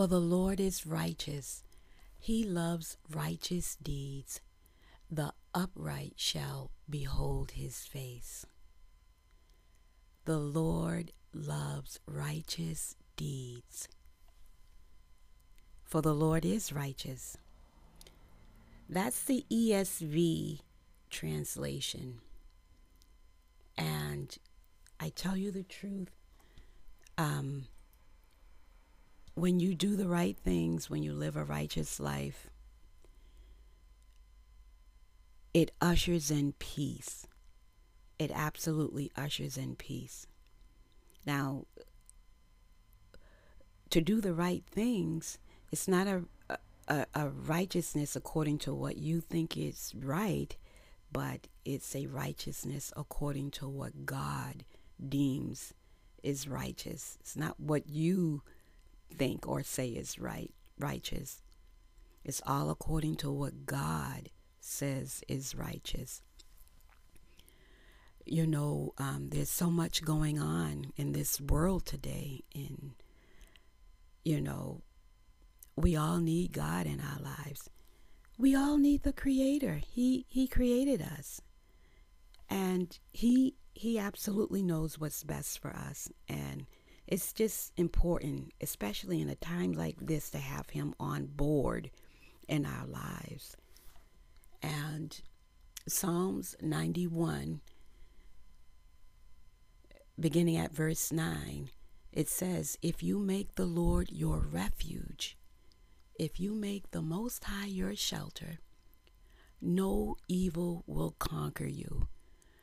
For the Lord is righteous, he loves righteous deeds. The upright shall behold his face. The Lord loves righteous deeds. For the Lord is righteous. That's the ESV translation. And I tell you the truth, um, when you do the right things, when you live a righteous life, it ushers in peace. It absolutely ushers in peace. Now, to do the right things, it's not a, a, a righteousness according to what you think is right, but it's a righteousness according to what God deems is righteous. It's not what you think or say is right, righteous. It's all according to what God says is righteous. You know, um, there's so much going on in this world today, and you know, we all need God in our lives. We all need the Creator. He He created us, and He He absolutely knows what's best for us, and it's just important, especially in a time like this, to have Him on board in our lives. And Psalms 91, beginning at verse 9, it says, If you make the Lord your refuge, if you make the Most High your shelter, no evil will conquer you,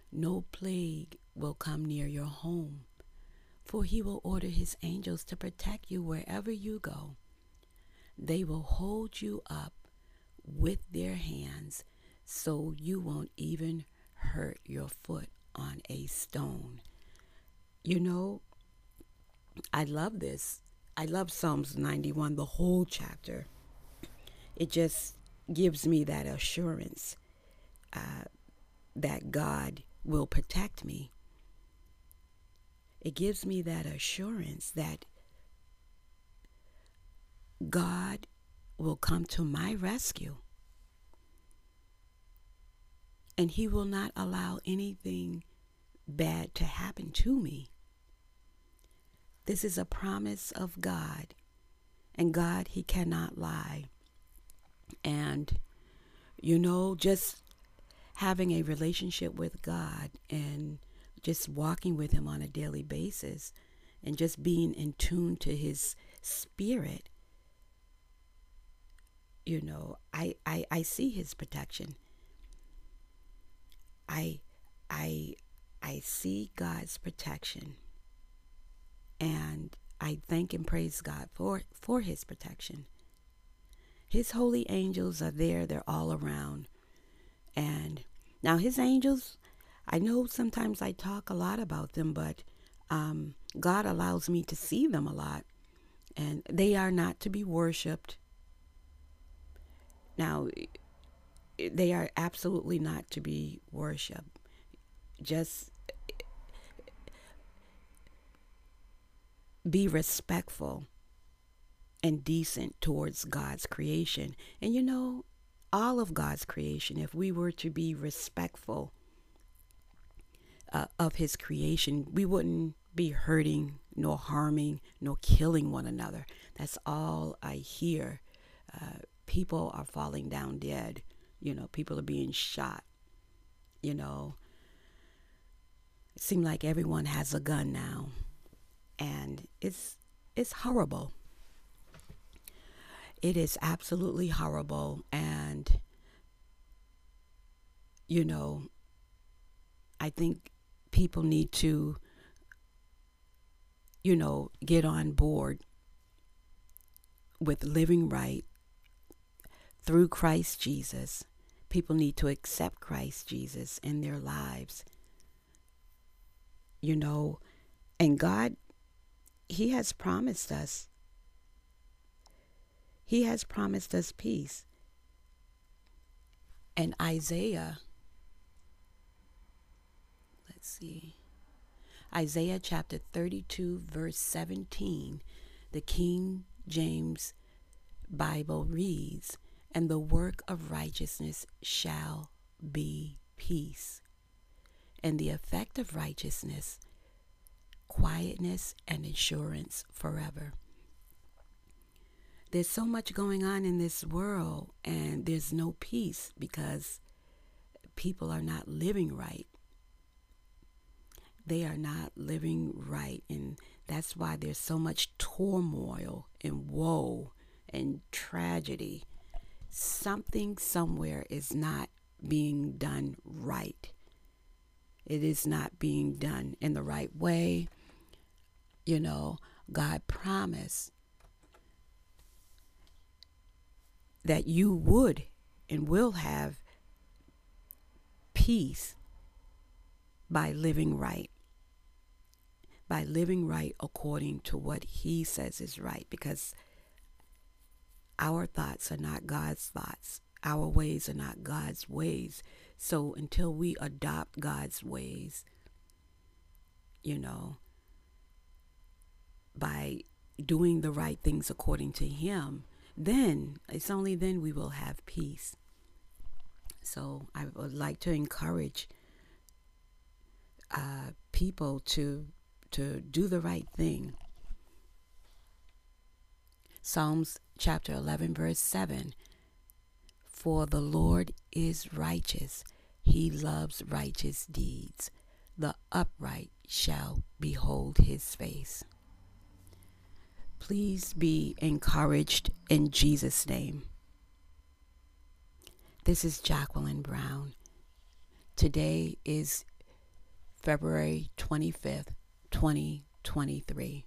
no plague will come near your home for he will order his angels to protect you wherever you go. They will hold you up with their hands so you won't even hurt your foot on a stone. You know, I love this. I love Psalms 91, the whole chapter. It just gives me that assurance uh, that God will protect me it gives me that assurance that God will come to my rescue. And He will not allow anything bad to happen to me. This is a promise of God. And God, He cannot lie. And, you know, just having a relationship with God and just walking with him on a daily basis and just being in tune to his spirit you know i i, I see his protection. I i i see god's protection. And i thank and praise god for for his protection. His holy angels are there. They're all around. And now his angels I know sometimes I talk a lot about them, but um, God allows me to see them a lot, and they are not to be worshiped. Now, they are absolutely not to be worshiped. Just be respectful and decent towards God's creation. And you know, all of God's creation, if we were to be respectful uh, of his creation, we wouldn't be hurting, nor harming, nor killing one another. That's all I hear. Uh, people are falling down dead. You know, people are being shot. You know, it seems like everyone has a gun now, and it's it's horrible. It is absolutely horrible, and you know, I think people need to, you know, get on board with living right through Christ Jesus. People need to accept Christ Jesus in their lives. You know, and God, He has promised us. He has promised us peace. And Isaiah let's see. Isaiah chapter 32, verse 17, the King James Bible reads, And the work of righteousness shall be peace. And the effect of righteousness, quietness and assurance forever. There's so much going on in this world, and there's no peace because people are not living right. They are not living right, and that's why there's so much turmoil and woe and tragedy. Something somewhere is not being done right. It is not being done in the right way. You know, God promised that you would and will have peace by living right. By living right according to what He says is right. Because our thoughts are not God's thoughts, our ways are not God's ways. So until we adopt God's ways, you know, by doing the right things according to Him, then it's only then we will have peace. So I would like to encourage uh, people to to do the right thing. Psalms chapter 11 verse 7 For the Lord is righteous he loves righteous deeds the upright shall behold his face Please be encouraged in Jesus' name. This is Jacqueline Brown. Today is February 25th, 2023.